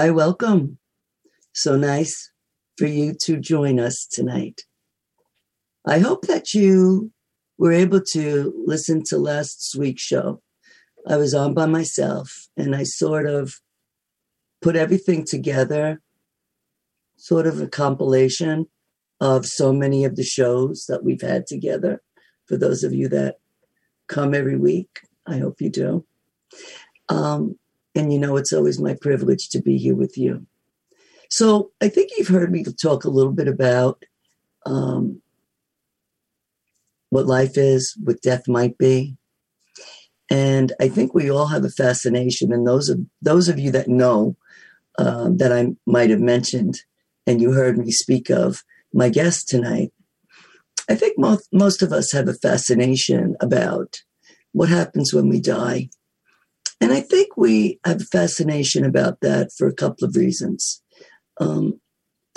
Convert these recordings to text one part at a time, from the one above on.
Hi, welcome. So nice for you to join us tonight. I hope that you were able to listen to last week's show. I was on by myself and I sort of put everything together, sort of a compilation of so many of the shows that we've had together. For those of you that come every week, I hope you do. Um, and you know, it's always my privilege to be here with you. So I think you've heard me talk a little bit about um, what life is, what death might be. And I think we all have a fascination. And those of those of you that know um, that I might have mentioned, and you heard me speak of my guest tonight, I think most most of us have a fascination about what happens when we die. And I think we have a fascination about that for a couple of reasons. Um,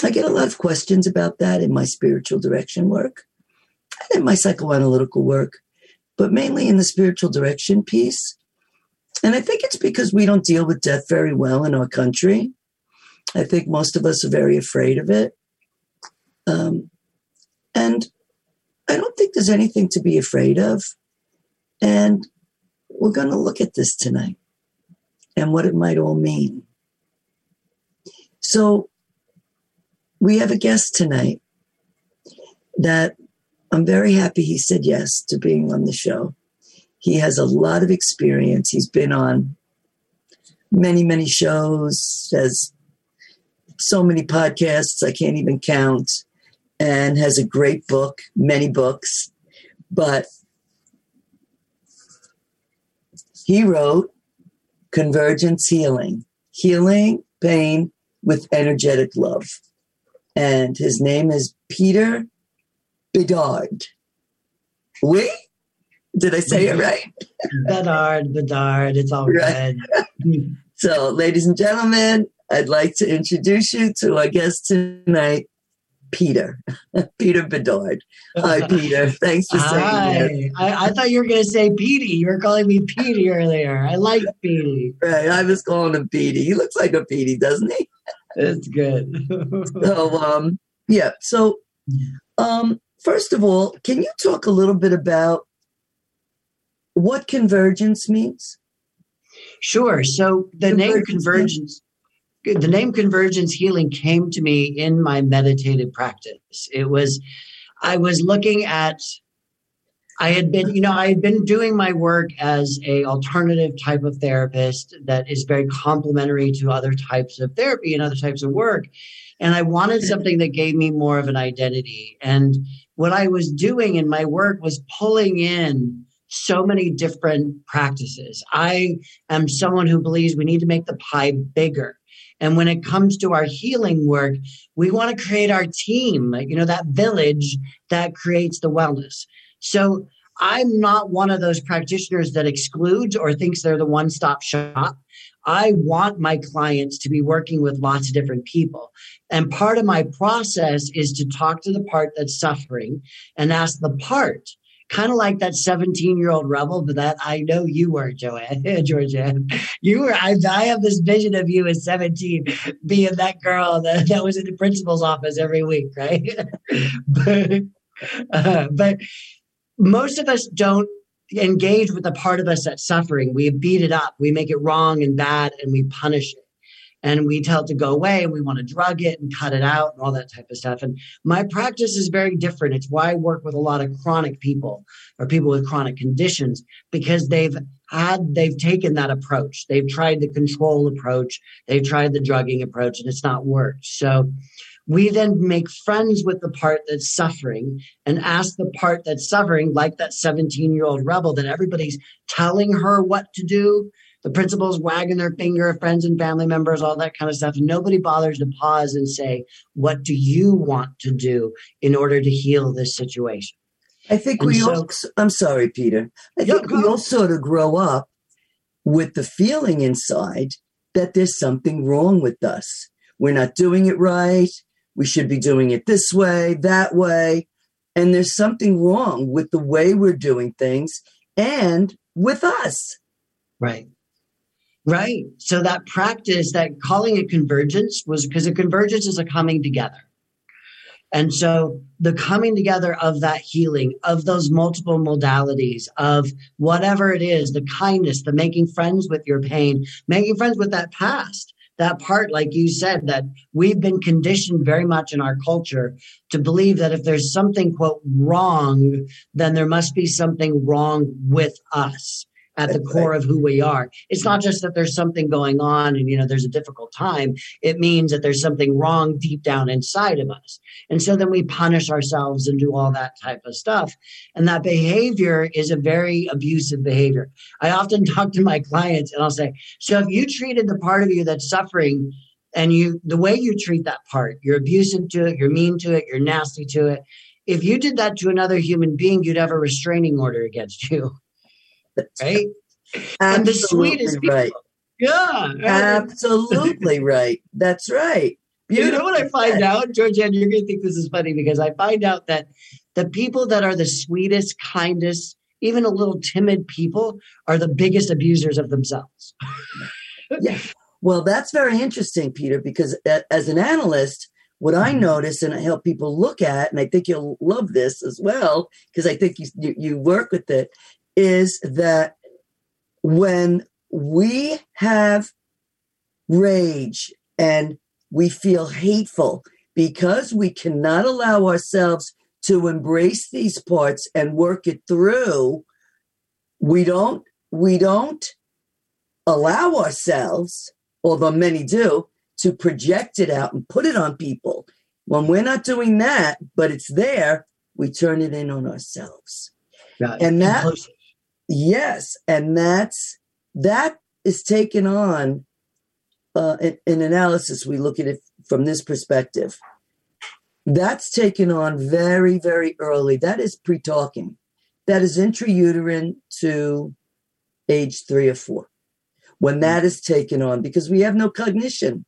I get a lot of questions about that in my spiritual direction work and in my psychoanalytical work, but mainly in the spiritual direction piece. And I think it's because we don't deal with death very well in our country. I think most of us are very afraid of it. Um, and I don't think there's anything to be afraid of. And we're going to look at this tonight and what it might all mean. So, we have a guest tonight that I'm very happy he said yes to being on the show. He has a lot of experience. He's been on many, many shows, has so many podcasts, I can't even count, and has a great book, many books. But he wrote Convergence Healing Healing Pain with Energetic Love. And his name is Peter Bedard. We? Did I say it mm-hmm. right? Bedard, Bedard, it's all right. so, ladies and gentlemen, I'd like to introduce you to our guest tonight, Peter. Peter Bedard. Hi, Peter. Thanks for saying Hi. I, I thought you were going to say Petey. You were calling me Petey earlier. I like Petey. Right, I was calling him Petey. He looks like a Petey, doesn't he? It's good. So, um, yeah. So, um, first of all, can you talk a little bit about what convergence means? Sure. So the name Convergence. The name convergence healing came to me in my meditative practice. It was, I was looking at, I had been, you know, I had been doing my work as a alternative type of therapist that is very complementary to other types of therapy and other types of work. And I wanted something that gave me more of an identity. And what I was doing in my work was pulling in so many different practices. I am someone who believes we need to make the pie bigger. And when it comes to our healing work, we want to create our team, you know, that village that creates the wellness. So I'm not one of those practitioners that excludes or thinks they're the one stop shop. I want my clients to be working with lots of different people. And part of my process is to talk to the part that's suffering and ask the part kind of like that 17 year old rebel, but that I know you were, Joanne, Georgianne. You were, I, I have this vision of you at 17 being that girl that, that was in the principal's office every week, right? but, uh, but most of us don't engage with the part of us that's suffering. We beat it up, we make it wrong and bad, and we punish it and we tell it to go away and we want to drug it and cut it out and all that type of stuff. And my practice is very different. It's why I work with a lot of chronic people or people with chronic conditions because they've had, they've taken that approach. They've tried the control approach. They've tried the drugging approach and it's not worked. So we then make friends with the part that's suffering and ask the part that's suffering, like that 17 year old rebel that everybody's telling her what to do the principals wagging their finger, friends and family members, all that kind of stuff. Nobody bothers to pause and say, What do you want to do in order to heal this situation? I think And we so- all, I'm sorry, Peter. I think we all sort of grow up with the feeling inside that there's something wrong with us. We're not doing it right. We should be doing it this way, that way. And there's something wrong with the way we're doing things and with us. Right. Right. So that practice, that calling it convergence was because a convergence is a coming together. And so the coming together of that healing, of those multiple modalities, of whatever it is, the kindness, the making friends with your pain, making friends with that past, that part, like you said, that we've been conditioned very much in our culture to believe that if there's something, quote, wrong, then there must be something wrong with us at the core of who we are. It's not just that there's something going on and, you know, there's a difficult time. It means that there's something wrong deep down inside of us. And so then we punish ourselves and do all that type of stuff. And that behavior is a very abusive behavior. I often talk to my clients and I'll say, so if you treated the part of you that's suffering and you, the way you treat that part, you're abusive to it, you're mean to it, you're nasty to it. If you did that to another human being, you'd have a restraining order against you right? and the sweetest people. Right. Yeah. Absolutely right. That's right. Beautiful. You know what I find out, Georgianne? You're going to think this is funny because I find out that the people that are the sweetest, kindest, even a little timid people are the biggest abusers of themselves. yeah. Well, that's very interesting, Peter, because as an analyst, what I mm-hmm. notice and I help people look at, and I think you'll love this as well, because I think you, you, you work with it, is that when we have rage and we feel hateful because we cannot allow ourselves to embrace these parts and work it through we don't we don't allow ourselves although many do to project it out and put it on people. When we're not doing that but it's there we turn it in on ourselves. Yeah, and that Yes, and that's that is taken on uh, in, in analysis. We look at it from this perspective. That's taken on very, very early. That is pre-talking. That is intrauterine to age three or four. When that is taken on, because we have no cognition.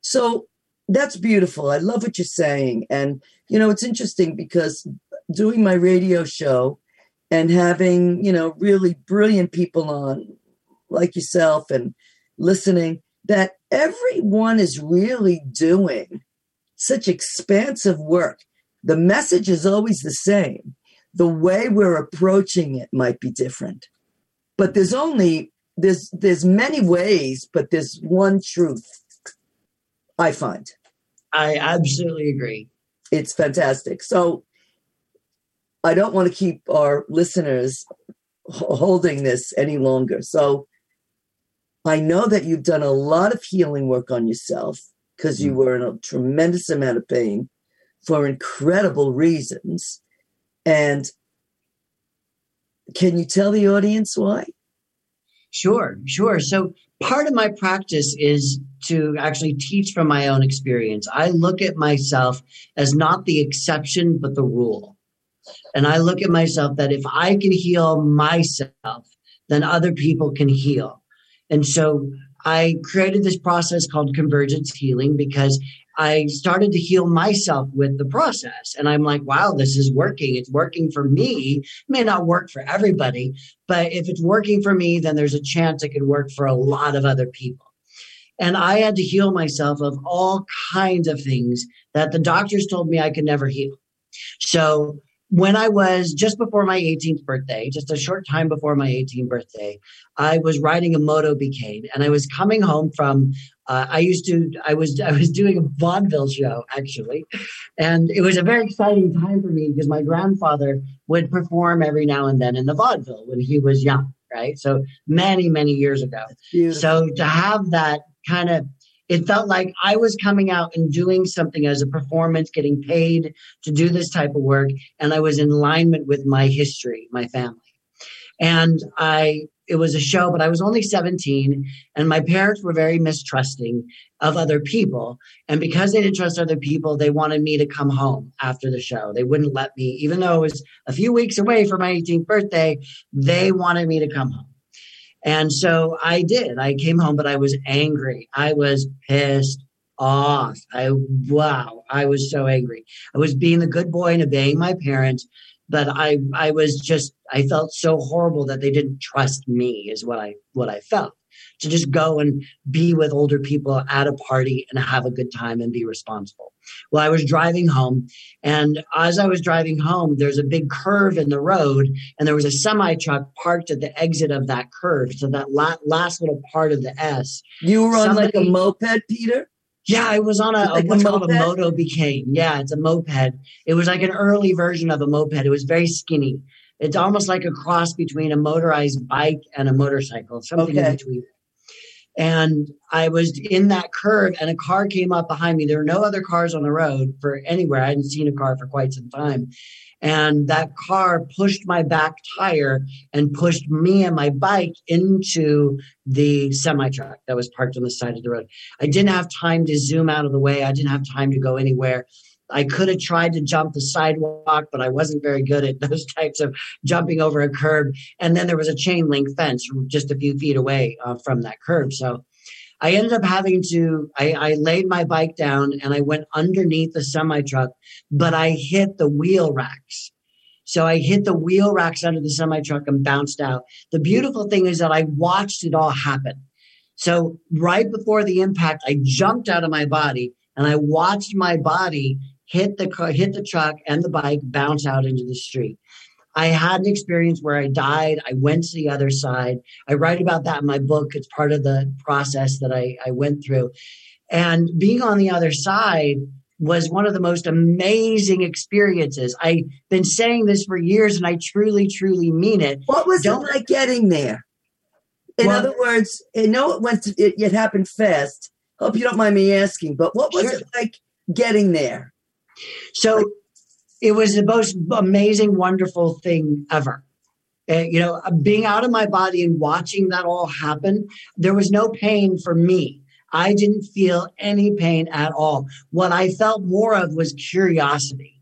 So that's beautiful. I love what you're saying. And, you know, it's interesting because doing my radio show, and having, you know, really brilliant people on like yourself and listening that everyone is really doing such expansive work. The message is always the same. The way we're approaching it might be different. But there's only there's there's many ways, but there's one truth I find. I absolutely agree. It's fantastic. So I don't want to keep our listeners holding this any longer. So I know that you've done a lot of healing work on yourself because you mm. were in a tremendous amount of pain for incredible reasons. And can you tell the audience why? Sure, sure. So part of my practice is to actually teach from my own experience. I look at myself as not the exception, but the rule. And I look at myself that if I can heal myself, then other people can heal. And so I created this process called convergence healing because I started to heal myself with the process. And I'm like, wow, this is working. It's working for me. It may not work for everybody, but if it's working for me, then there's a chance it could work for a lot of other people. And I had to heal myself of all kinds of things that the doctors told me I could never heal. So when I was just before my 18th birthday, just a short time before my 18th birthday, I was riding a moto Motobécane and I was coming home from. Uh, I used to. I was. I was doing a vaudeville show actually, and it was a very exciting time for me because my grandfather would perform every now and then in the vaudeville when he was young. Right, so many many years ago. So to have that kind of it felt like I was coming out and doing something as a performance, getting paid to do this type of work, and I was in alignment with my history, my family. And I, it was a show, but I was only 17, and my parents were very mistrusting of other people. And because they didn't trust other people, they wanted me to come home after the show. They wouldn't let me, even though it was a few weeks away from my 18th birthday, they wanted me to come home. And so I did. I came home, but I was angry. I was pissed off. I, wow, I was so angry. I was being the good boy and obeying my parents, but I I was just I felt so horrible that they didn't trust me is what I what I felt to just go and be with older people at a party and have a good time and be responsible. Well, I was driving home, and as I was driving home, there's a big curve in the road, and there was a semi truck parked at the exit of that curve. So that la- last little part of the S. You were on somebody, like a moped, Peter? Yeah, I was on a, like a what's a called a Motobécane. Yeah, it's a moped. It was like an early version of a moped. It was very skinny. It's almost like a cross between a motorized bike and a motorcycle, something okay. in between. And I was in that curve and a car came up behind me. There were no other cars on the road for anywhere. I hadn't seen a car for quite some time. And that car pushed my back tire and pushed me and my bike into the semi truck that was parked on the side of the road. I didn't have time to zoom out of the way. I didn't have time to go anywhere. I could have tried to jump the sidewalk, but I wasn't very good at those types of jumping over a curb. And then there was a chain link fence just a few feet away uh, from that curb. So I ended up having to, I, I laid my bike down and I went underneath the semi truck, but I hit the wheel racks. So I hit the wheel racks under the semi truck and bounced out. The beautiful thing is that I watched it all happen. So right before the impact, I jumped out of my body and I watched my body hit the car, hit the truck and the bike, bounce out into the street. I had an experience where I died. I went to the other side. I write about that in my book. It's part of the process that I, I went through. And being on the other side was one of the most amazing experiences. I've been saying this for years and I truly, truly mean it. What was Don't, it like getting there? In well, other words, I know it went to, it, it, happened fast. Hope you don't mind me asking, but what was sure. it like getting there? So it was the most amazing, wonderful thing ever. Uh, you know, being out of my body and watching that all happen, there was no pain for me. I didn't feel any pain at all. What I felt more of was curiosity.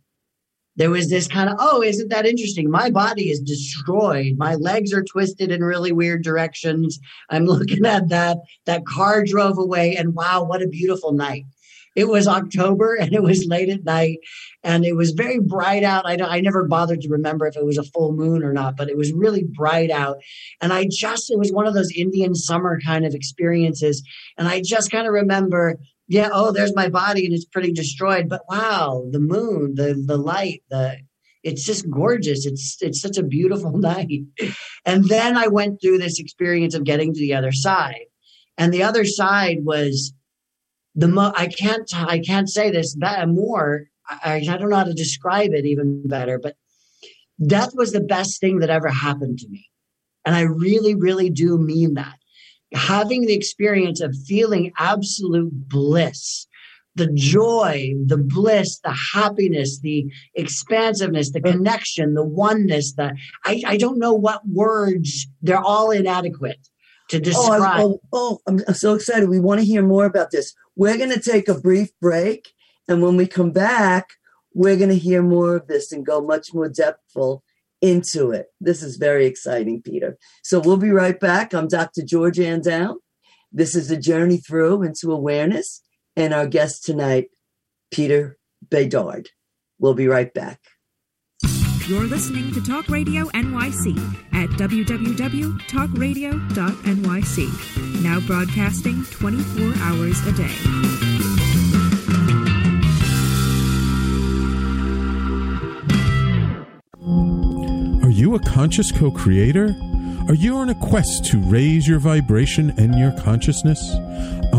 There was this kind of, oh, isn't that interesting? My body is destroyed. My legs are twisted in really weird directions. I'm looking at that. That car drove away, and wow, what a beautiful night. It was October and it was late at night and it was very bright out. I, I never bothered to remember if it was a full moon or not, but it was really bright out. And I just, it was one of those Indian summer kind of experiences. And I just kind of remember yeah, oh, there's my body and it's pretty destroyed. But wow, the moon, the the light, the it's just gorgeous. It's it's such a beautiful night. And then I went through this experience of getting to the other side. And the other side was the mo- I can't I can't say this better, more. I, I don't know how to describe it even better, but death was the best thing that ever happened to me, and I really, really do mean that. Having the experience of feeling absolute bliss, the joy, the bliss, the happiness, the expansiveness, the connection, the oneness, the I, I don't know what words, they're all inadequate to oh, describe. Oh, oh, oh, I'm so excited. We want to hear more about this. We're going to take a brief break. And when we come back, we're going to hear more of this and go much more depthful into it. This is very exciting, Peter. So we'll be right back. I'm Dr. George Andown. This is a journey through into awareness. And our guest tonight, Peter Bedard. We'll be right back. You're listening to Talk Radio NYC at www.talkradio.nyc. Now broadcasting 24 hours a day. Are you a conscious co creator? Are you on a quest to raise your vibration and your consciousness?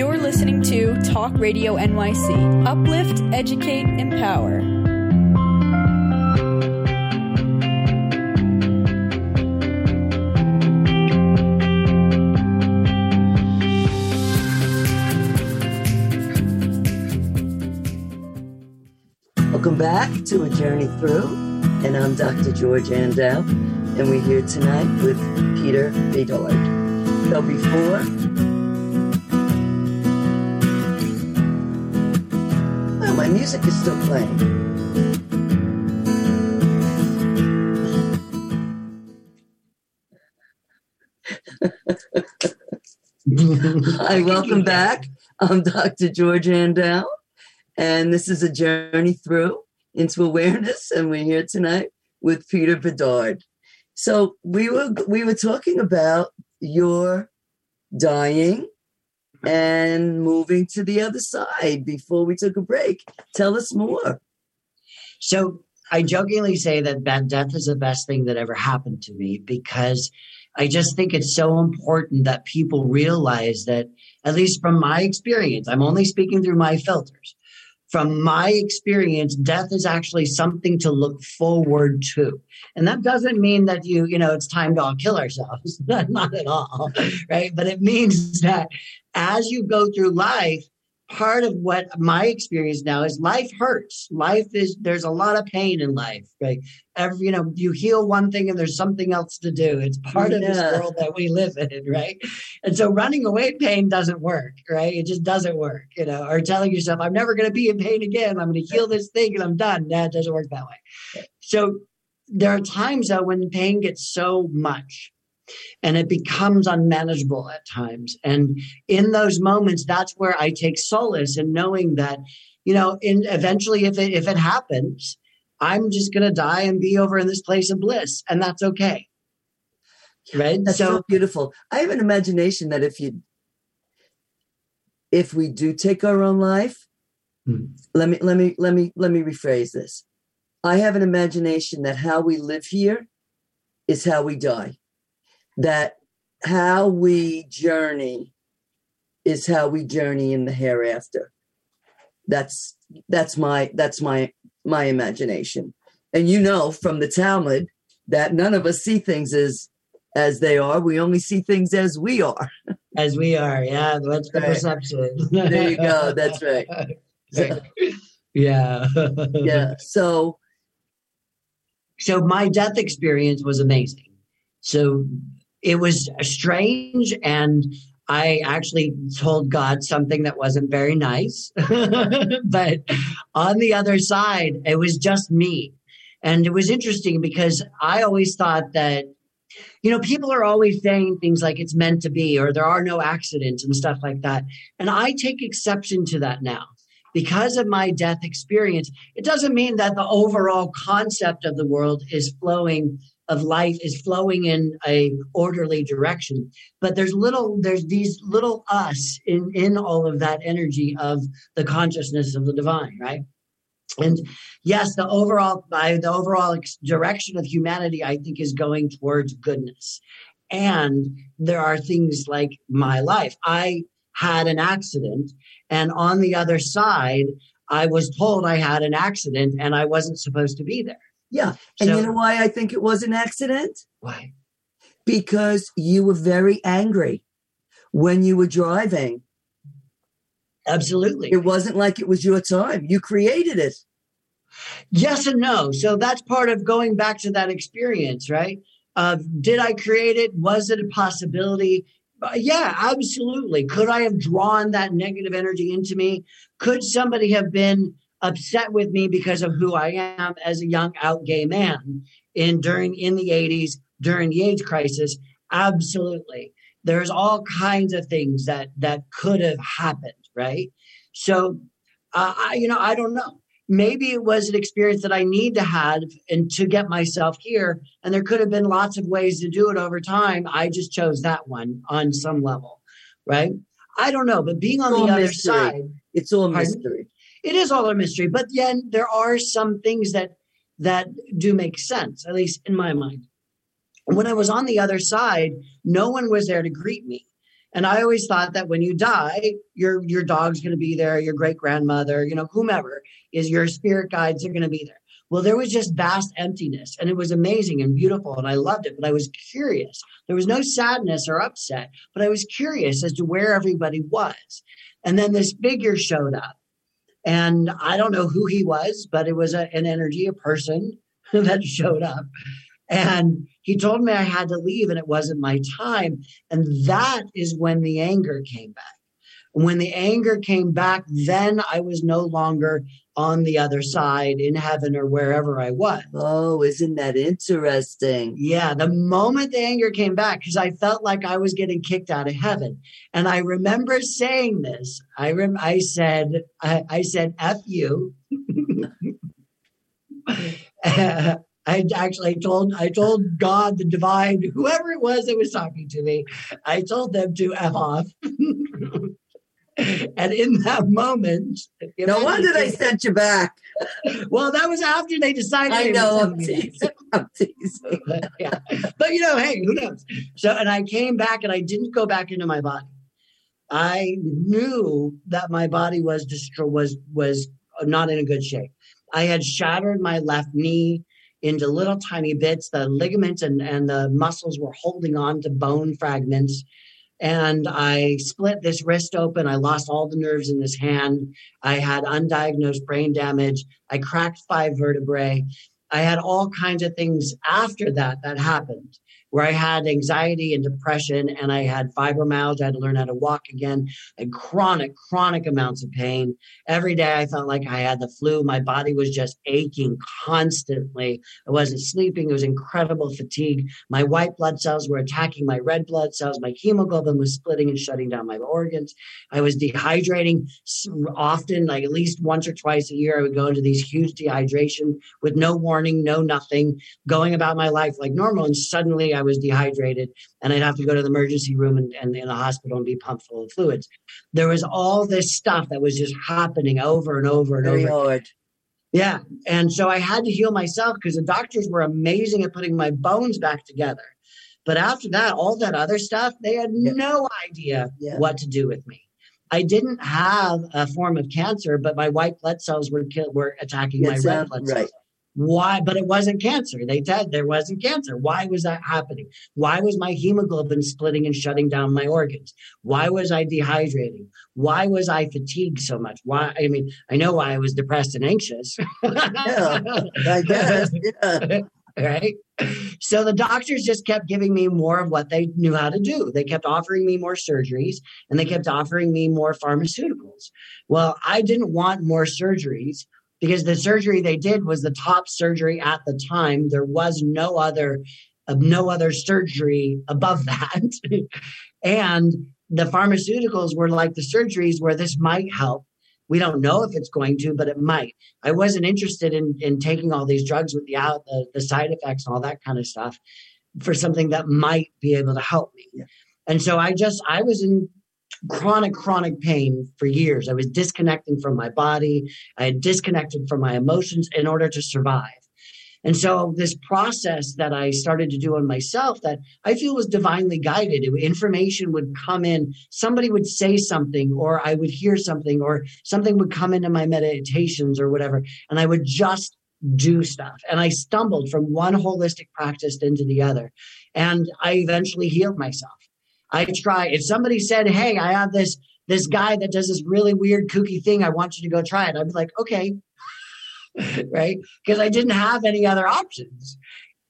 You're listening to Talk Radio NYC. Uplift, educate, empower. Welcome back to A Journey Through, and I'm Dr. George Andel, and we're here tonight with Peter Bedard. So before my music is still playing. Hi, welcome back. I'm Dr. George Andel, and this is a journey through into awareness, and we're here tonight with Peter Bedard. So we were we were talking about your dying and moving to the other side before we took a break. Tell us more. So I jokingly say that bad death is the best thing that ever happened to me because I just think it's so important that people realize that, at least from my experience, I'm only speaking through my filters. From my experience, death is actually something to look forward to. And that doesn't mean that you, you know, it's time to all kill ourselves. Not at all. Right. But it means that as you go through life, part of what my experience now is life hurts. Life is there's a lot of pain in life, right? Every you know, you heal one thing and there's something else to do. It's part of this world that we live in, right? And so running away pain doesn't work, right? It just doesn't work, you know, or telling yourself, I'm never gonna be in pain again. I'm gonna heal this thing and I'm done. That doesn't work that way. So there are times though when pain gets so much and it becomes unmanageable at times. And in those moments, that's where I take solace in knowing that, you know, in eventually if it if it happens, I'm just gonna die and be over in this place of bliss, and that's okay. Right. That's so, so beautiful. I have an imagination that if you if we do take our own life, Hmm. let me let me let me let me rephrase this. I have an imagination that how we live here is how we die. That how we journey is how we journey in the hereafter. That's that's my that's my my imagination. And you know from the Talmud that none of us see things as as they are. We only see things as we are. as we are, yeah, that's the Right. perception. There you go. That's right. yeah. Yeah. So so my death experience was amazing. So it was strange and I actually told God something that wasn't very nice. but on the other side, it was just me. And it was interesting because I always thought that, you know, people are always saying things like it's meant to be or there are no accidents and stuff like that. And I take exception to that now because of my death experience. It doesn't mean that the overall concept of the world is flowing of life is flowing in a orderly direction. But there's little there's these little us in in all of that energy of the consciousness of the divine right? And yes the overall by the overall direction of humanity i think is going towards goodness. And there are things like my life. I had an accident and on the other side i was told i had an accident and i wasn't supposed to be there Yeah. And So- you know why I think it was an accident? Why? Because you were very angry when you were driving. Absolutely. It wasn't like it was your time. You created it. Yes and no. So that's part of going back to that experience, right? Of did I create it? Was it a possibility? Uh, yeah, absolutely. Could I have drawn that negative energy into me? Could somebody have been upset with me because of who I am as a young out gay man in during in the 80s during the AIDS crisis? Absolutely. There's all kinds of things that that could have happened, right? So, uh, I, you know, I don't know maybe it was an experience that I need to have and to get myself here. And there could have been lots of ways to do it over time. I just chose that one on some level, right? I don't know, but being on the other mystery. side, It's all mystery. It is all a mystery. But then there are some things that that do make sense, at least in my mind. When I was on the other side, no one was there to greet me. And I always thought that when you die, your your dog's going to be there, your great grandmother, you know, whomever is your spirit guides are going to be there. Well, there was just vast emptiness, and it was amazing and beautiful, and I loved it. But I was curious. There was no sadness or upset, but I was curious as to where everybody was. And then this figure showed up, and I don't know who he was, but it was a, an energy, a person that showed up. And he told me I had to leave and it wasn't my time. And that is when the anger came back. And when the anger came back, then I was no longer on the other side in heaven or wherever I was. Oh, isn't that interesting? Yeah, the moment the anger came back, because I felt like I was getting kicked out of heaven, and I remember saying this. I rem- I said, I, I said, "F you." I actually told I told God, the divine, whoever it was that was talking to me, I told them to f off. and in that moment, you No wonder they sent you back. Well, that was after they decided. I know. I'm send me back. teasing. I'm teasing. yeah. But you know, hey, who knows? So, and I came back and I didn't go back into my body. I knew that my body was distro- was was not in a good shape. I had shattered my left knee into little tiny bits. The ligaments and, and the muscles were holding on to bone fragments. And I split this wrist open. I lost all the nerves in this hand. I had undiagnosed brain damage. I cracked five vertebrae. I had all kinds of things after that that happened where I had anxiety and depression and I had fibromyalgia. I had to learn how to walk again and chronic, chronic amounts of pain. Every day I felt like I had the flu. My body was just aching constantly. I wasn't sleeping. It was incredible fatigue. My white blood cells were attacking my red blood cells. My hemoglobin was splitting and shutting down my organs. I was dehydrating often, like at least once or twice a year. I would go into these huge dehydration with no warning, no nothing, going about my life like normal. And suddenly was dehydrated and I'd have to go to the emergency room and, and in a hospital and be pumped full of fluids. There was all this stuff that was just happening over and over and Very over. hard. Yeah. And so I had to heal myself because the doctors were amazing at putting my bones back together. But after that, all that other stuff, they had Yeah. no idea Yeah. what to do with me. I didn't have a form of cancer, but my white blood cells were were attacking my red blood right. Why? But it wasn't cancer. They said there wasn't cancer. Why was that happening? Why was my hemoglobin splitting and shutting down my organs? Why was I dehydrating? Why was I fatigued so much? Why? I mean, I know why I was depressed and anxious. I guess. Yeah. right? So the doctors just kept giving me more of what they knew how to do. They kept offering me more surgeries and they kept offering me more pharmaceuticals. Well, I didn't want more surgeries because the surgery they did was the top surgery at the time. There was no other uh, no other surgery above that. and the pharmaceuticals were like the surgeries where this might help. We don't know if it's going to, but it might. I wasn't interested in in taking all these drugs with the out the, the side effects and all that kind of stuff for something that might be able to help me. Yeah. And so I just I was in chronic chronic pain for years. I was disconnecting from my body. I had disconnected from my emotions in order to survive. And so this process that I started to do on myself that I feel was divinely guided. Information would come in, somebody would say something, or I would hear something, or something would come into my meditations or whatever, and I would just do stuff. And I stumbled from one holistic practice into the other. And I eventually healed myself. I try if somebody said, Hey, I have this this guy that does this really weird kooky thing. I want you to go try it. I'd be like, okay. right? Because I didn't have any other options.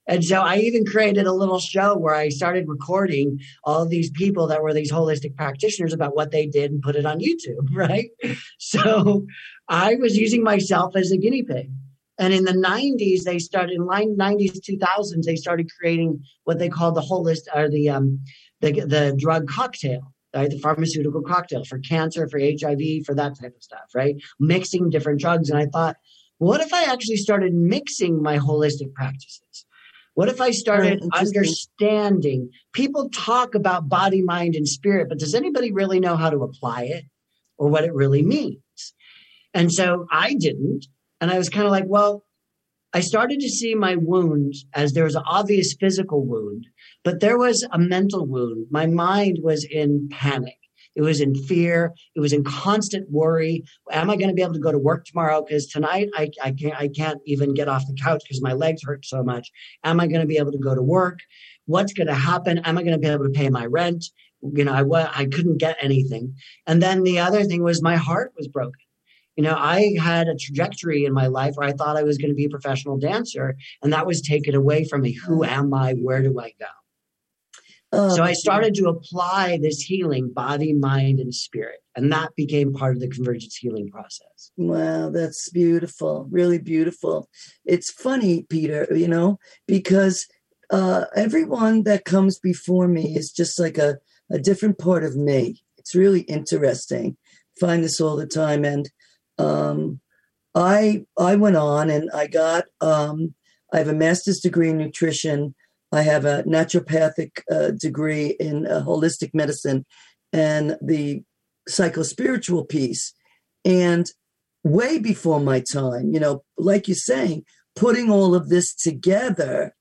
And so I even created a little show where I started recording all these people that were these holistic practitioners about what they did and put it on YouTube, right? So I was using myself as a guinea pig. And in the 90s, they started in 90s, 2000s, they started creating what they called the holistic or the um, the, the drug cocktail right? The pharmaceutical cocktail for cancer, for HIV, for that type of stuff, right? Mixing different drugs. And I thought, what if I actually started mixing my holistic practices? What if I started understanding? People talk about body, mind, and spirit, but does anybody really know how to apply it or what it really means? And so I didn't. And I was kind of like, well, I started to see my wounds as there was an obvious physical wound, but there was a mental wound. My mind was in panic. It was in fear. It was in constant worry. Am I going to be able to go to work tomorrow? Because tonight I, I, can't, I can't even get off the couch because my legs hurt so much. Am I going to be able to go to work? What's going to happen? Am I going to be able to pay my rent? You know, I, I couldn't get anything. And then the other thing was my heart was broken. You know, I had a trajectory in my life where I thought I was going to be a professional dancer, and that was taken away from me. Who am I? Where do I go? Oh, so I started to apply this healing, body, mind, and spirit. And that became part of the convergence healing process. Wow, that's beautiful. Really beautiful. It's funny, Peter, you know, because uh, everyone that comes before me is just like a, a different part of me. It's really interesting. Find this all the time. And um, I I went on and I got um, I have a master's degree in nutrition I have a naturopathic uh, degree in uh, holistic medicine and the psychospiritual piece. And way before my time, you know, like you're saying, putting all of this together,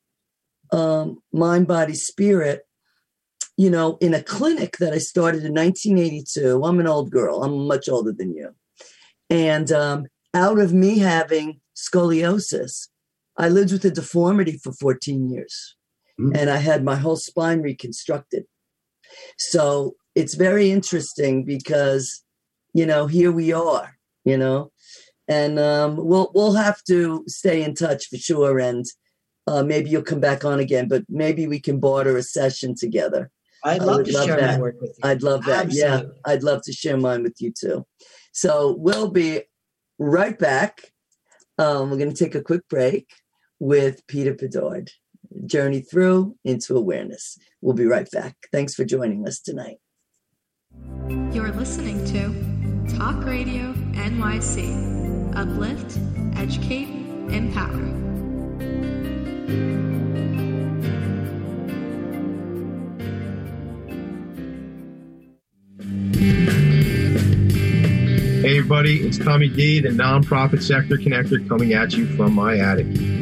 um, mind, body, spirit, you know, in a clinic that I started in 1982. I'm an old girl, I'm much older than you. And um, out of me having scoliosis, I lived with a deformity for 14 years mm-hmm. and I had my whole spine reconstructed. So it's very interesting because, you know, here we are, you know, and um, we'll we'll have to stay in touch for sure. And uh, maybe you'll come back on again, but maybe we can barter a session together. I'd love to love share that. my work with you. I'd love that. Absolutely. Yeah, I'd love to share mine with you too. So we'll be right back. Um, we're going to take a quick break with Peter Bedard journey through into awareness. We'll be right back. Thanks for joining us tonight. You're listening to Talk Radio NYC. Uplift, educate, empower. Hey, everybody, it's Tommy D, the nonprofit sector connector, coming at you from my attic.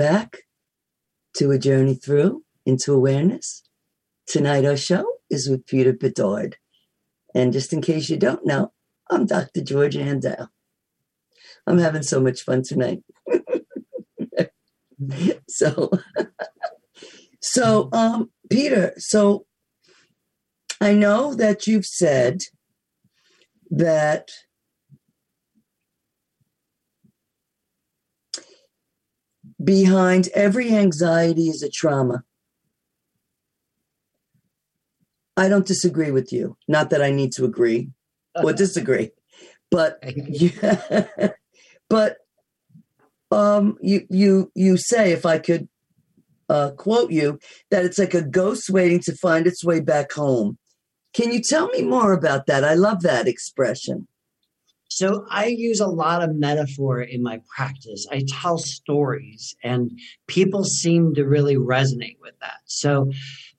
Back to a journey through into awareness. Tonight, our show is with Peter Bedard. And just in case you don't know, I'm Dr. George Andale. I'm having so much fun tonight. so, so, um, Peter, so I know that you've said that behind every anxiety is a trauma. I don't disagree with you. Not that I need to agree or disagree, but yeah, but um, you you you say if I could uh, quote you that it's like a ghost waiting to find its way back home. Can you tell me more about that? I love that expression. So I use a lot of metaphor in my practice. I tell stories and people seem to really resonate with that. So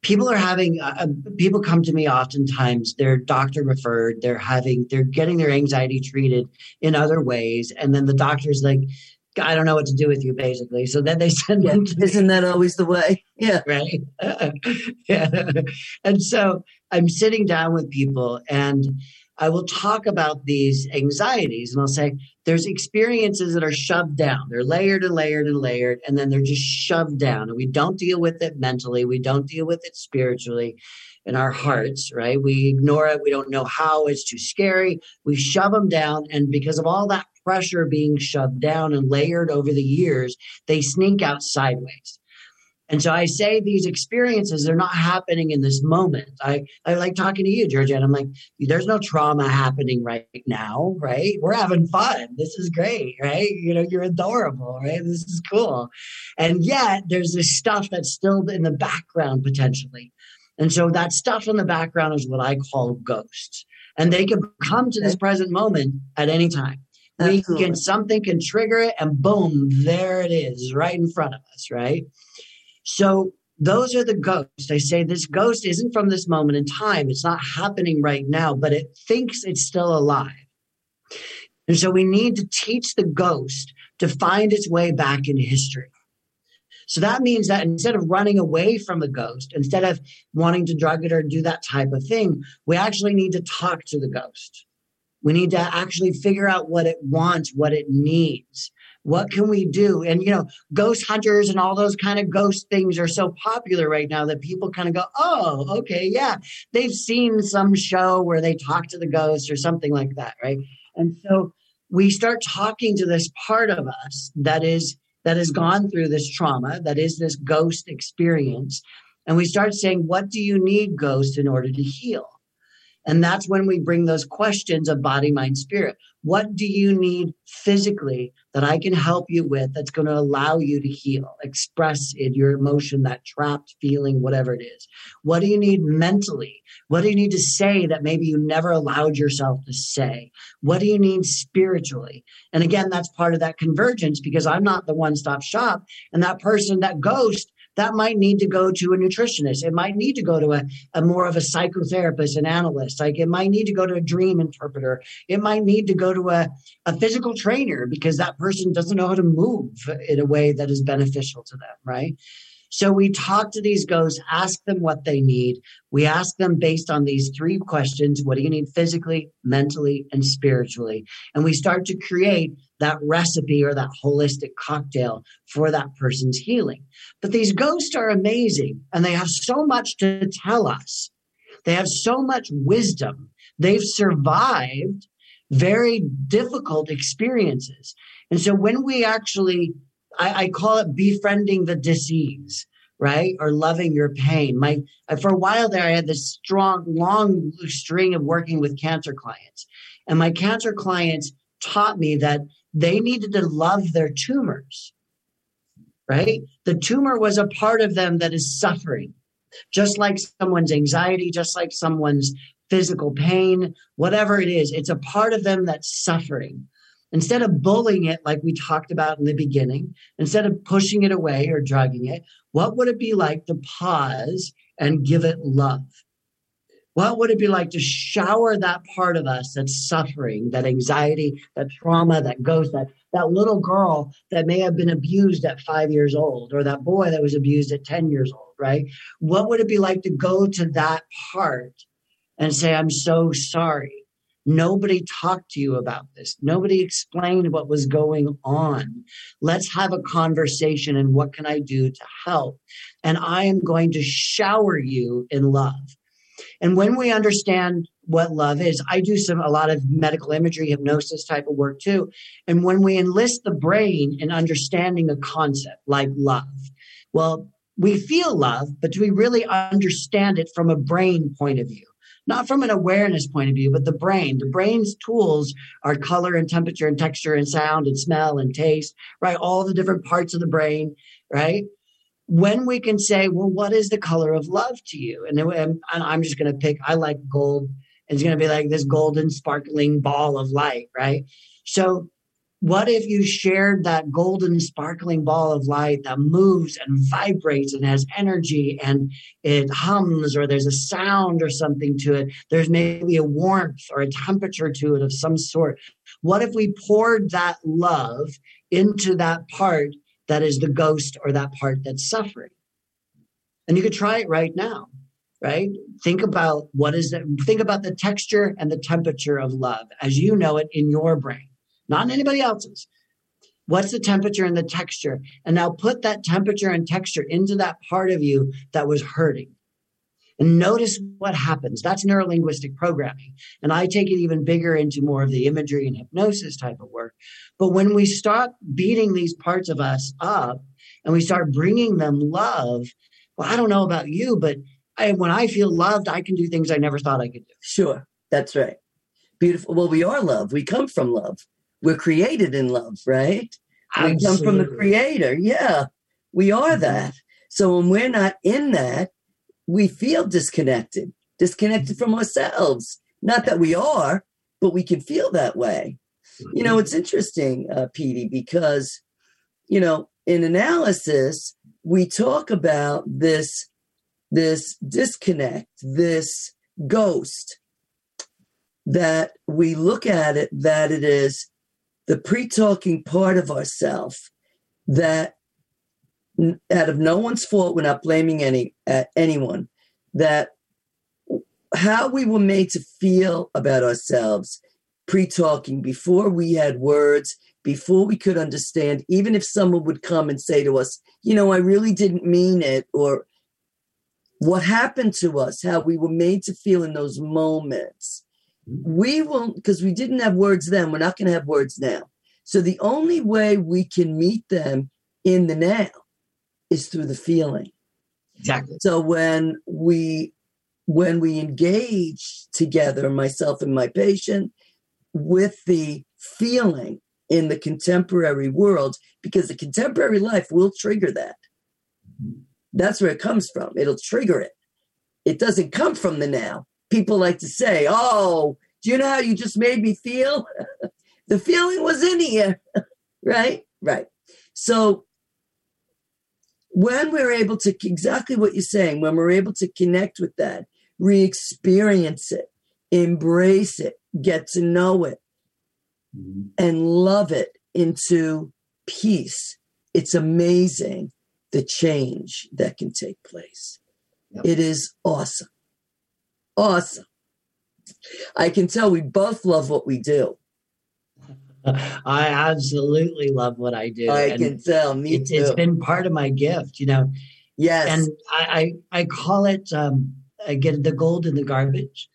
people are having uh, uh people come to me oftentimes they're doctor referred they're having they're getting their anxiety treated in other ways and then the doctor's like I don't know what to do with you, basically. So then they send yeah, them. Isn't that always the way? Yeah. Right. yeah. And so I'm sitting down with people and I will talk about these anxieties and I'll say there's experiences that are shoved down. They're layered and layered and layered, and then they're just shoved down. And we don't deal with it mentally, we don't deal with it spiritually in our hearts, right? We ignore it. We don't know how. It's too scary. We shove them down. And because of all that pressure being shoved down and layered over the years, they sneak out sideways. And so I say these experiences, they're not happening in this moment. I, I like talking to you, Georgette. I'm like, there's no trauma happening right now, right? We're having fun. This is great, right? You know, you're adorable, right? This is cool. And yet there's this stuff that's still in the background potentially. And so that stuff in the background is what I call ghosts. And they can come to this present moment at any time. We can something can trigger it and boom, there it is right in front of us, right? So those are the ghosts. I say this ghost isn't from this moment in time. It's not happening right now, but it thinks it's still alive. And so we need to teach the ghost to find its way back into history. So that means that instead of running away from the ghost, instead of wanting to drug it or do that type of thing, we actually need to talk to the ghost. We need to actually figure out what it wants, what it needs. What can we do? And, you know, ghost hunters and all those kind of ghost things are so popular right now that people kind of go, oh, okay, yeah. They've seen some show where they talk to the ghost or something like that, right? And so we start talking to this part of us that is that has gone through this trauma, that is this ghost experience. And we start saying, what do you need, ghost, in order to heal? And that's when we bring those questions of body, mind, spirit. What do you need physically that I can help you with that's going to allow you to heal, express it, your emotion, that trapped feeling, whatever it is? What do you need mentally? What do you need to say that maybe you never allowed yourself to say? What do you need spiritually? And again, that's part of that convergence because I'm not the one stop shop. And that person, that ghost, that might need to go to a nutritionist. It might need to go to a, a more of a psychotherapist, an analyst. Like it might need to go to a dream interpreter. It might need to go to a, a physical trainer because that person doesn't know how to move in a way that is beneficial to them, right? So we talk to these ghosts, ask them what they need. We ask them based on these three questions what do you need physically, mentally, and spiritually? And we start to create that recipe or that holistic cocktail for that person's healing. But these ghosts are amazing and they have so much to tell us. They have so much wisdom. They've survived very difficult experiences. And so when we actually, I, I call it befriending the disease, right? Or loving your pain. My for a while there, I had this strong, long string of working with cancer clients, and my cancer clients taught me that they needed to love their tumors. Right? The tumor was a part of them that is suffering, just like someone's anxiety, just like someone's physical pain, whatever it is, it's a part of them that's suffering. Instead of bullying it like we talked about in the beginning, instead of pushing it away or drugging it, what would it be like to pause and give it love? What would it be like to shower that part of us that's suffering, that anxiety, that trauma, that ghost, that, that little girl that may have been abused at five years old, or that boy that was abused at 10 years old, right? What would it be like to go to that part and say, I'm so sorry? Nobody talked to you about this. Nobody explained what was going on. Let's have a conversation and what can I do to help? And I am going to shower you in love. And when we understand what love is, I do some a lot of medical imagery, hypnosis type of work too. And when we enlist the brain in understanding a concept like love, well, we feel love, but do we really understand it from a brain point of view? not from an awareness point of view, but the brain. The brain's tools are color and temperature and texture and sound and smell and taste, right? All the different parts of the brain, right? When we can say, well, what is the color of love to you? And, and I'm just going to pick, I like gold. It's going to be like this golden sparkling ball of light, right? So what if you shared that golden sparkling ball of light that moves and vibrates and has energy and it hums or there's a sound or something to it? There's maybe a warmth or a temperature to it of some sort. What if we poured that love into that part that is the ghost or that part that's suffering? And you could try it right now, right? Think about what is it? Think about the texture and the temperature of love as you know it in your brain not in anybody else's. What's the temperature and the texture? And now put that temperature and texture into that part of you that was hurting. And notice what happens. That's neurolinguistic programming. And I take it even bigger into more of the imagery and hypnosis type of work. But when we start beating these parts of us up and we start bringing them love, well, I don't know about you, but I, when I feel loved, I can do things I never thought I could do. Sure. That's right. Beautiful. Well, we are love. We come from love we're created in love, right? Absolutely. We come from the creator. Yeah, we are mm-hmm. that. So when we're not in that, we feel disconnected, disconnected from ourselves. Not that we are, but we can feel that way. You know, it's interesting, uh, Petey, because, you know, in analysis, we talk about this, this disconnect, this ghost that we look at it that it is the pre-talking part of ourself that out of no one's fault we're not blaming any uh, anyone that how we were made to feel about ourselves pre-talking before we had words before we could understand even if someone would come and say to us you know i really didn't mean it or what happened to us how we were made to feel in those moments we won't because we didn't have words then we're not going to have words now. So the only way we can meet them in the now is through the feeling. Exactly. So when we when we engage together myself and my patient with the feeling in the contemporary world because the contemporary life will trigger that. Mm-hmm. That's where it comes from. It'll trigger it. It doesn't come from the now. People like to say, Oh, do you know how you just made me feel? the feeling was in here, right? Right. So when we're able to, exactly what you're saying, when we're able to connect with that, re experience it, embrace it, get to know it, mm-hmm. and love it into peace, it's amazing the change that can take place. Yep. It is awesome. Awesome. I can tell we both love what we do. I absolutely love what I do. I and can tell. Me it's, too. it's been part of my gift, you know. yes. And I, I, I call it um, I get the gold in the garbage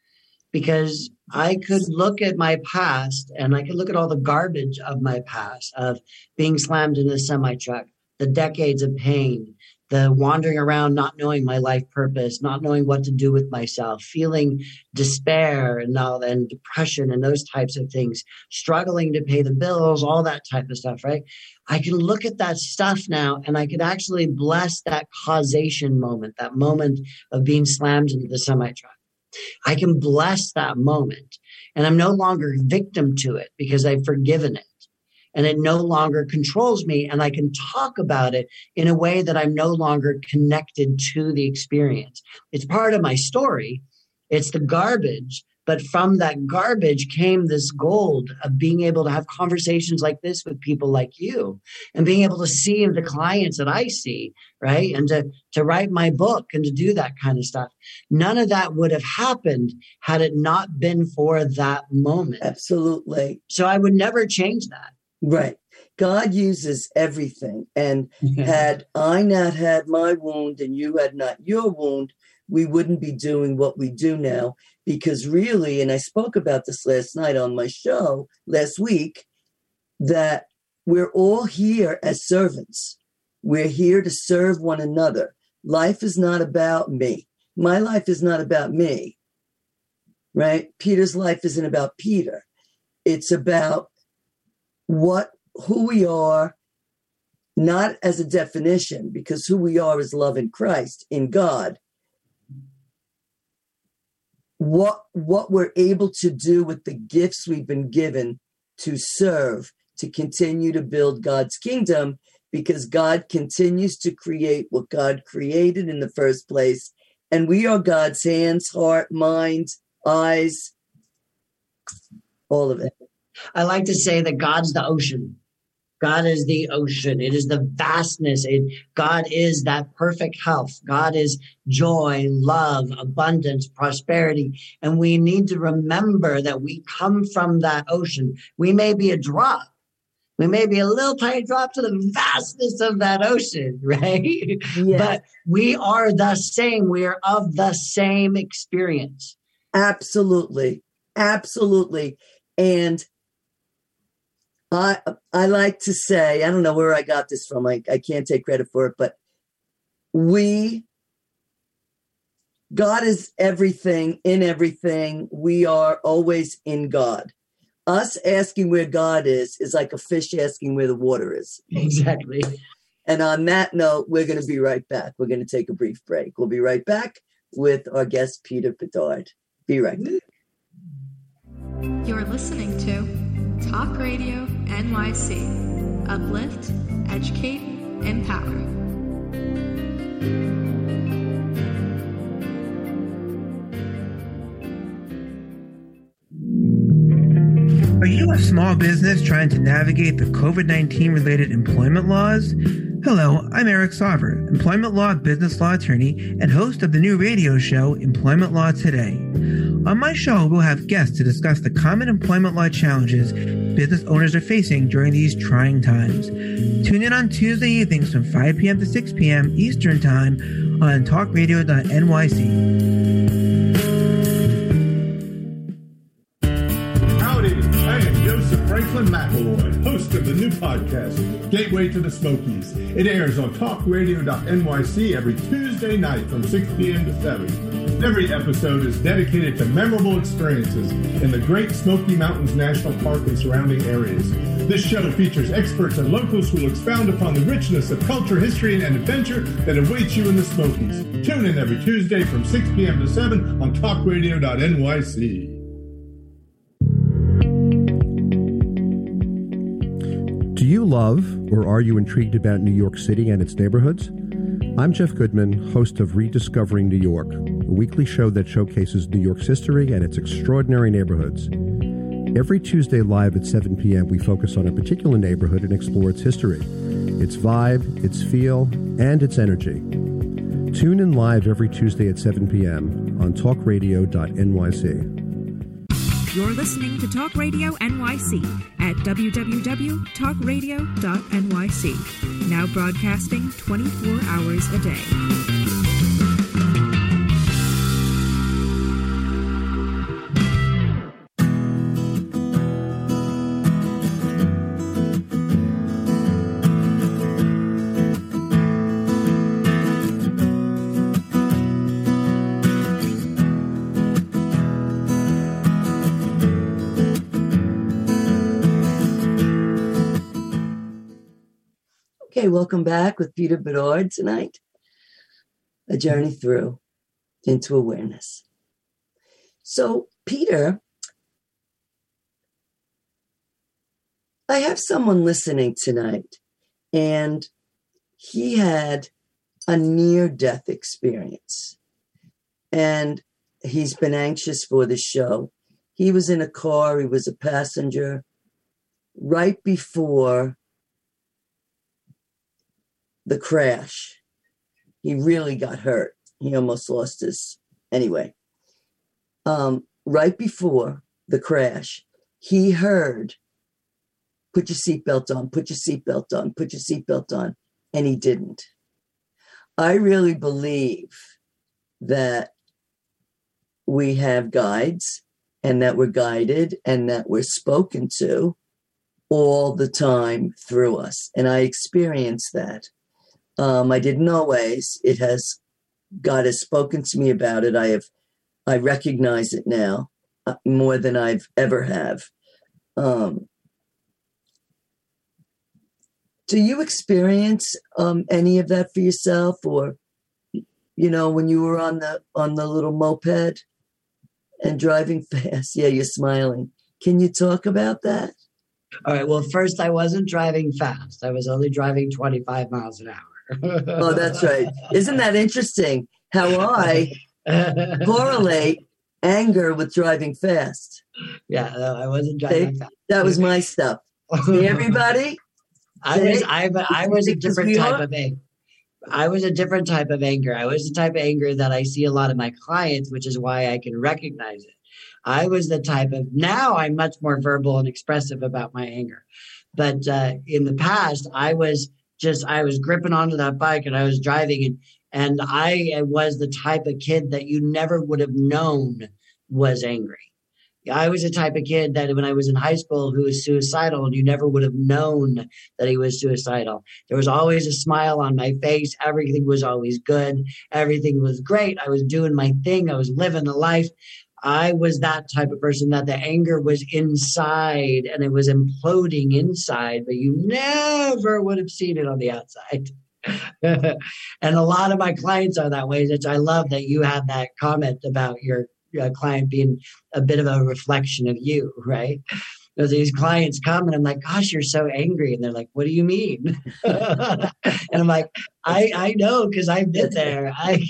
because I could look at my past and I could look at all the garbage of my past of being slammed in a semi truck, the decades of pain, the wandering around, not knowing my life purpose, not knowing what to do with myself, feeling despair and all and depression and those types of things, struggling to pay the bills, all that type of stuff, right? I can look at that stuff now and I can actually bless that causation moment, that moment of being slammed into the semi truck. I can bless that moment and I'm no longer victim to it because I've forgiven it and it no longer controls me and I can talk about it in a way that I'm no longer connected to the experience. It's part of my story. It's the garbage, but from that garbage came this gold of being able to have conversations like this with people like you and being able to see the clients that I see, right? And to, to write my book and to do that kind of stuff. None of that would have happened had it not been for that moment. Absolutely. So I would never change that. Right. God uses everything. And had I not had my wound and you had not your wound, we wouldn't be doing what we do now. Because really, and I spoke about this last night on my show last week, that we're all here as servants. We're here to serve one another. Life is not about me. My life is not about me, right? Peter's life isn't about Peter. It's about what who we are not as a definition because who we are is love in christ in god. What what we're able to do with the gifts we've been given to serve to continue to build god's kingdom because god continues to create what god created in the first place and we are god's hands heart mind eyes all of it I like to say that God's the ocean. God is the ocean. It is the vastness. It, God is that perfect health. God is joy, love, abundance, prosperity. And we need to remember that we come from that ocean. We may be a drop. We may be a little tiny drop to the vastness of that ocean, right? Yes. But we are the same. We are of the same experience. Absolutely. Absolutely. And I I like to say, I don't know where I got this from. I, I can't take credit for it, but we God is everything in everything. We are always in God. Us asking where God is is like a fish asking where the water is. Exactly. And on that note, we're going to be right back. We're going to take a brief break. We'll be right back with our guest, Peter Bedard. Be right back. You're listening to Talk Radio NYC. Uplift, educate, empower. Are you a small business trying to navigate the COVID 19 related employment laws? Hello, I'm Eric Sauver, employment law business law attorney and host of the new radio show Employment Law Today. On my show, we'll have guests to discuss the common employment law challenges business owners are facing during these trying times. Tune in on Tuesday evenings from 5 p.m. to 6 p.m. Eastern Time on talkradio.nyc. Howdy, I am Joseph Franklin McElroy, host of the new podcast, Gateway to the Smokies. It airs on talkradio.nyc every Tuesday night from 6 p.m. to 7. Every episode is dedicated to memorable experiences in the Great Smoky Mountains National Park and surrounding areas. This show features experts and locals who will expound upon the richness of culture, history, and adventure that awaits you in the Smokies. Tune in every Tuesday from 6 p.m. to 7 on talkradio.nyc. Do you love or are you intrigued about New York City and its neighborhoods? I'm Jeff Goodman, host of Rediscovering New York, a weekly show that showcases New York's history and its extraordinary neighborhoods. Every Tuesday live at 7 p.m., we focus on a particular neighborhood and explore its history, its vibe, its feel, and its energy. Tune in live every Tuesday at 7 p.m. on talkradio.nyc. You're listening to Talk Radio NYC at www.talkradio.nyc. Now broadcasting 24 hours a day. Welcome back with Peter Bedard tonight. A journey through into awareness. So, Peter, I have someone listening tonight, and he had a near death experience. And he's been anxious for the show. He was in a car, he was a passenger right before the crash. He really got hurt. He almost lost his anyway. Um, right before the crash, he heard, put your seatbelt on, put your seatbelt on, put your seatbelt on, and he didn't. I really believe that we have guides and that we're guided and that we're spoken to all the time through us. And I experience that. Um, I didn't always. It has God has spoken to me about it. I have I recognize it now uh, more than I've ever have. Um, do you experience um, any of that for yourself, or you know, when you were on the on the little moped and driving fast? Yeah, you're smiling. Can you talk about that? All right. Well, first, I wasn't driving fast. I was only driving 25 miles an hour. Oh, that's right. Isn't that interesting? How I correlate anger with driving fast. Yeah, no, I wasn't driving See? fast. That was my stuff. See, everybody? I was I, I was a different type are- of anger. I was a different type of anger. I was the type of anger that I see a lot of my clients, which is why I can recognize it. I was the type of now I'm much more verbal and expressive about my anger. But uh, in the past, I was just I was gripping onto that bike and I was driving and and I was the type of kid that you never would have known was angry. I was the type of kid that when I was in high school who was suicidal and you never would have known that he was suicidal. There was always a smile on my face. Everything was always good. Everything was great. I was doing my thing. I was living the life. I was that type of person that the anger was inside and it was imploding inside, but you never would have seen it on the outside. and a lot of my clients are that way. Which I love that you had that comment about your client being a bit of a reflection of you, right? Because these clients come and I'm like, gosh, you're so angry. And they're like, what do you mean? and I'm like, I, I know because I've been there. I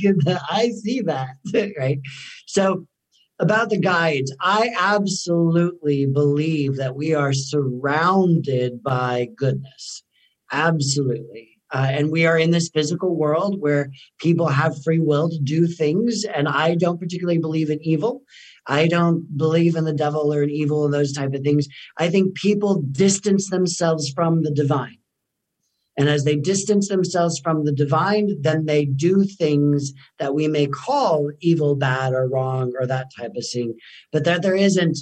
I see that, right? So about the guides, I absolutely believe that we are surrounded by goodness. Absolutely. Uh, and we are in this physical world where people have free will to do things. And I don't particularly believe in evil. I don't believe in the devil or in evil and those type of things. I think people distance themselves from the divine. And as they distance themselves from the divine, then they do things that we may call evil, bad, or wrong, or that type of thing. But that there isn't,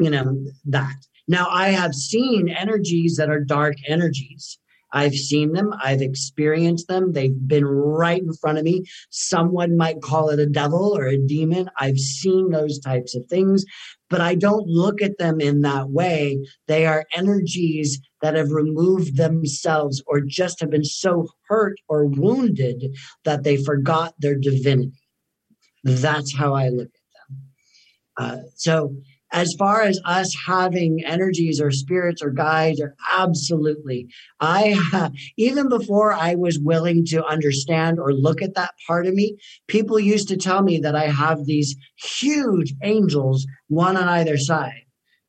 you know, that. Now, I have seen energies that are dark energies. I've seen them. I've experienced them. They've been right in front of me. Someone might call it a devil or a demon. I've seen those types of things, but I don't look at them in that way. They are energies that have removed themselves or just have been so hurt or wounded that they forgot their divinity. That's how I look at them. Uh, so, as far as us having energies or spirits or guides or absolutely i even before i was willing to understand or look at that part of me people used to tell me that i have these huge angels one on either side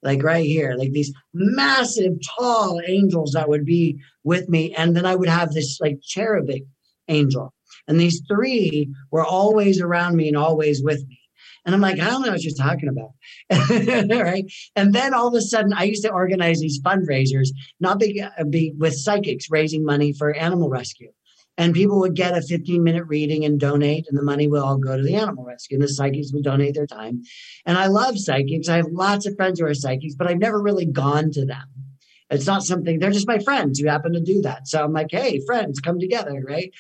like right here like these massive tall angels that would be with me and then i would have this like cherubic angel. And these three were always around me and always with me. And I'm like, I don't know what you're talking about. right. And then all of a sudden, I used to organize these fundraisers, not be, be with psychics raising money for animal rescue. And people would get a 15 minute reading and donate, and the money would all go to the animal rescue. And the psychics would donate their time. And I love psychics. I have lots of friends who are psychics, but I've never really gone to them. It's not something, they're just my friends who happen to do that. So I'm like, hey, friends, come together, right?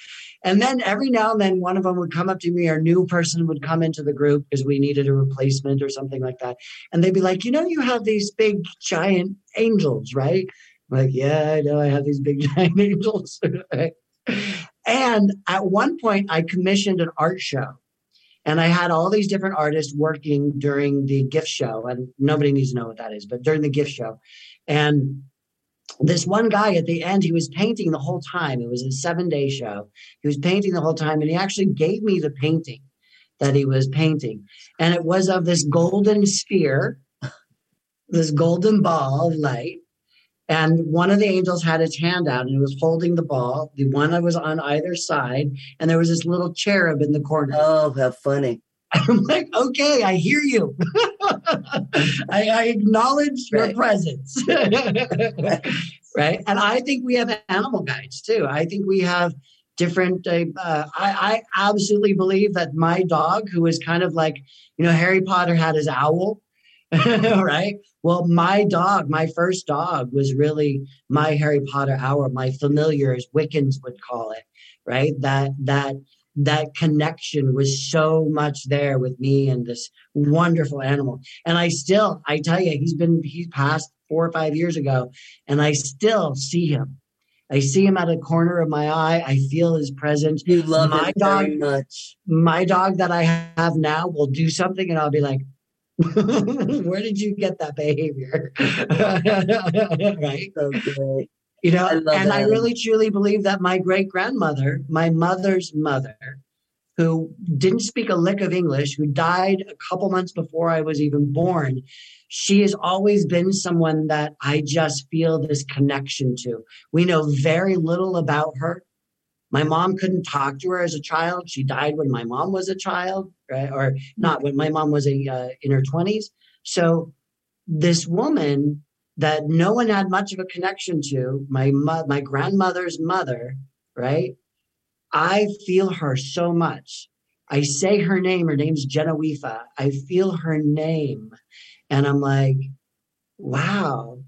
And then every now and then one of them would come up to me or a new person would come into the group because we needed a replacement or something like that. And they'd be like, you know, you have these big giant angels, right? I'm like, yeah, I know I have these big giant angels. and at one point I commissioned an art show. And I had all these different artists working during the gift show, and nobody needs to know what that is, but during the gift show. And this one guy at the end, he was painting the whole time. It was a seven day show. He was painting the whole time, and he actually gave me the painting that he was painting. And it was of this golden sphere, this golden ball of light. And one of the angels had his hand out and he was holding the ball. The one that was on either side, and there was this little cherub in the corner. Oh, how funny. I'm like, okay, I hear you. I, I, acknowledge right. your presence. right. And I think we have animal guides too. I think we have different. Uh, I, I absolutely believe that my dog, who is kind of like, you know, Harry Potter had his owl. right. Well, my dog, my first dog was really my Harry Potter hour, my familiar, as Wiccans would call it. Right. That, that, that connection was so much there with me and this wonderful animal. And I still, I tell you, he's been, he's passed four or five years ago, and I still see him. I see him at a corner of my eye. I feel his presence. You love my dog, very much. My dog that I have now will do something, and I'll be like, "Where did you get that behavior?" right? You know, I and I really truly believe that my great grandmother, my mother's mother, who didn't speak a lick of English, who died a couple months before I was even born, she has always been someone that I just feel this connection to. We know very little about her. My mom couldn't talk to her as a child. She died when my mom was a child, right? Or not when my mom was a, uh, in her 20s. So this woman that no one had much of a connection to, my mo- my grandmother's mother, right? I feel her so much. I say her name, her name's Genevieve. I feel her name. And I'm like, wow.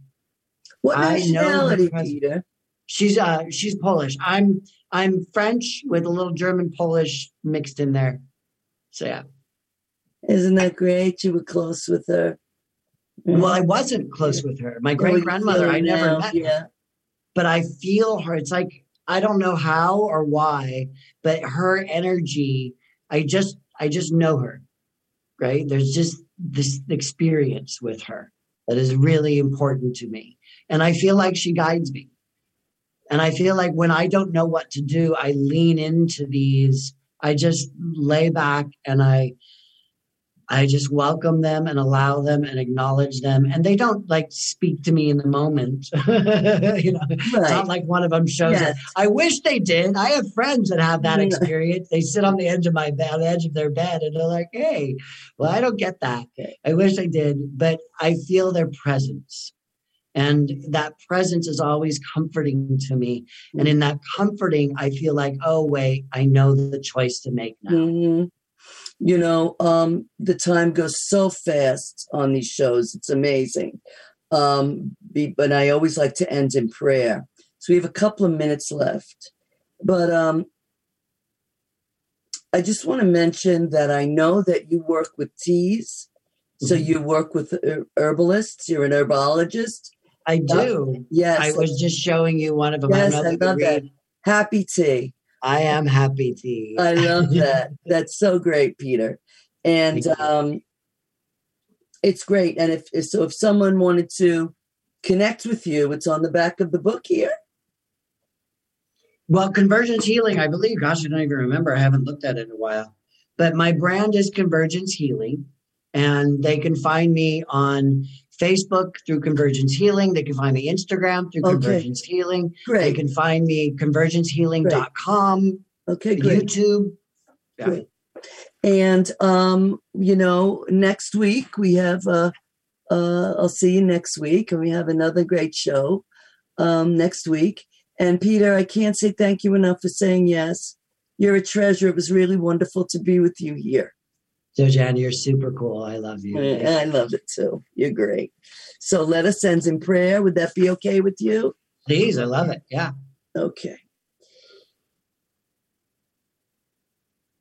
What I nationality, Peter? She's uh she's Polish. I'm I'm French with a little German Polish mixed in there. So yeah. Isn't that great? You were close with her. Well, I mm-hmm. wasn't close with her. My oh, great grandmother, I never now, met yeah. her. But I feel her. It's like I don't know how or why, but her energy, I just I just know her. Right? There's just this experience with her that is really important to me. And I feel like she guides me. And I feel like when I don't know what to do, I lean into these. I just lay back and I I just welcome them and allow them and acknowledge them. And they don't like speak to me in the moment. you know, it's not like one of them shows Yes. it. I wish they did. I have friends that have that experience. They sit on the edge of my bed, on the edge of their bed, and they're like, "Hey, well, I don't get that. I wish I did, but I feel their presence." And that presence is always comforting to me. And in that comforting, I feel like, oh, wait, I know the choice to make now. Mhm. You know, um, the time goes so fast on these shows. It's amazing. Um, be, but I always like to end in prayer. So we have a couple of minutes left. But um, I just want to mention that I know that you work with teas. So Mhm. you work with herbalists. You're an herbologist. I do. Yes. I was just showing you one of them. Yes, I, I love that. Happy tea. I am happy to. I love that. That's so great, Peter. And um, it's great. And if if- so, if someone wanted to connect with you, it's on the back of the book here. Well, Convergence Healing, I believe. Gosh, I don't even remember. I haven't looked at it in a while. But my brand is Convergence Healing, and they can find me on Facebook through Convergence Healing. They can find me Instagram through Okay. Convergence Healing. Great. They can find me convergencehealing.com. Okay, great. YouTube. Yeah. Great. And um, you know, next week we have uh uh I'll see you next week and we have another great show um next week. And Peter, I can't say thank you enough for saying yes. You're a treasure. It was really wonderful to be with you here. So, Jan, you're super cool. I love you. I love it too. You're great. So let us end in prayer. Would that be okay with you? Please, I love it. Yeah. Okay.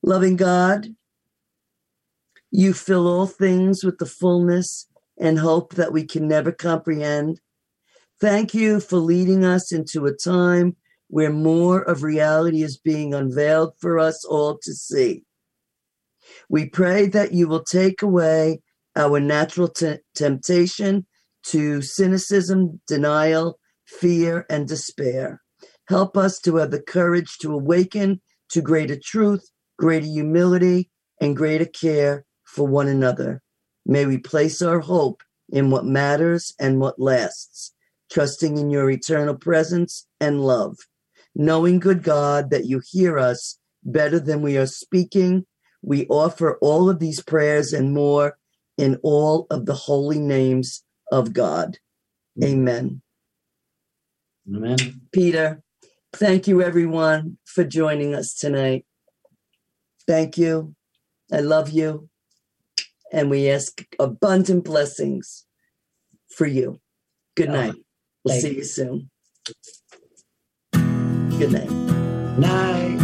Loving God, you fill all things with the fullness and hope that we can never comprehend. Thank you for leading us into a time where more of reality is being unveiled for us all to see. We pray that you will take away our natural t- temptation to cynicism, denial, fear, and despair. Help us to have the courage to awaken to greater truth, greater humility, and greater care for one another. May we place our hope in what matters and what lasts, trusting in your eternal presence and love, knowing, good God, that you hear us better than we are speaking. We offer all of these prayers and more in all of the holy names of God. Mm-hmm. Amen. Amen. Peter, thank you everyone for joining us tonight. Thank you. I love you. And we ask abundant blessings for you. Good night. We'll thank see you. you soon. Good night. Night.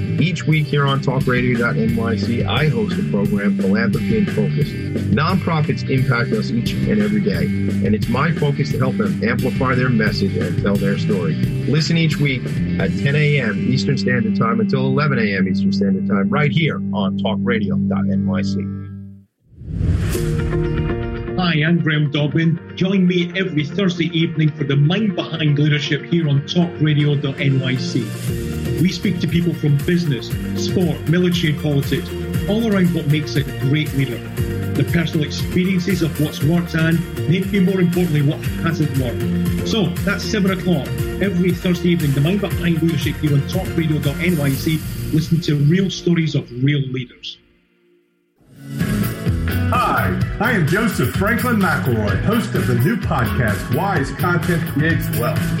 Each week here on talkradio.nyc, I host a program, Philanthropy in Focus. Nonprofits impact us each and every day, and it's my focus to help them amplify their message and tell their story. Listen each week at 10 a.m. Eastern Standard Time until 11 a.m. Eastern Standard Time, right here on talkradio.nyc. Hi, I'm Graham Dobbin. Join me every Thursday evening for the Mind Behind Leadership here on talkradio.nyc. We speak to people from business, sport, military, and politics, all around what makes a great leader. The personal experiences of what's worked and, maybe more importantly, what hasn't worked. So that's 7 o'clock every Thursday evening, the Mind Behind Leadership here on talkradio.nyc. Listen to real stories of real leaders. Hi, I am Joseph Franklin McElroy, host of the new podcast, Wise Content Creates Wealth.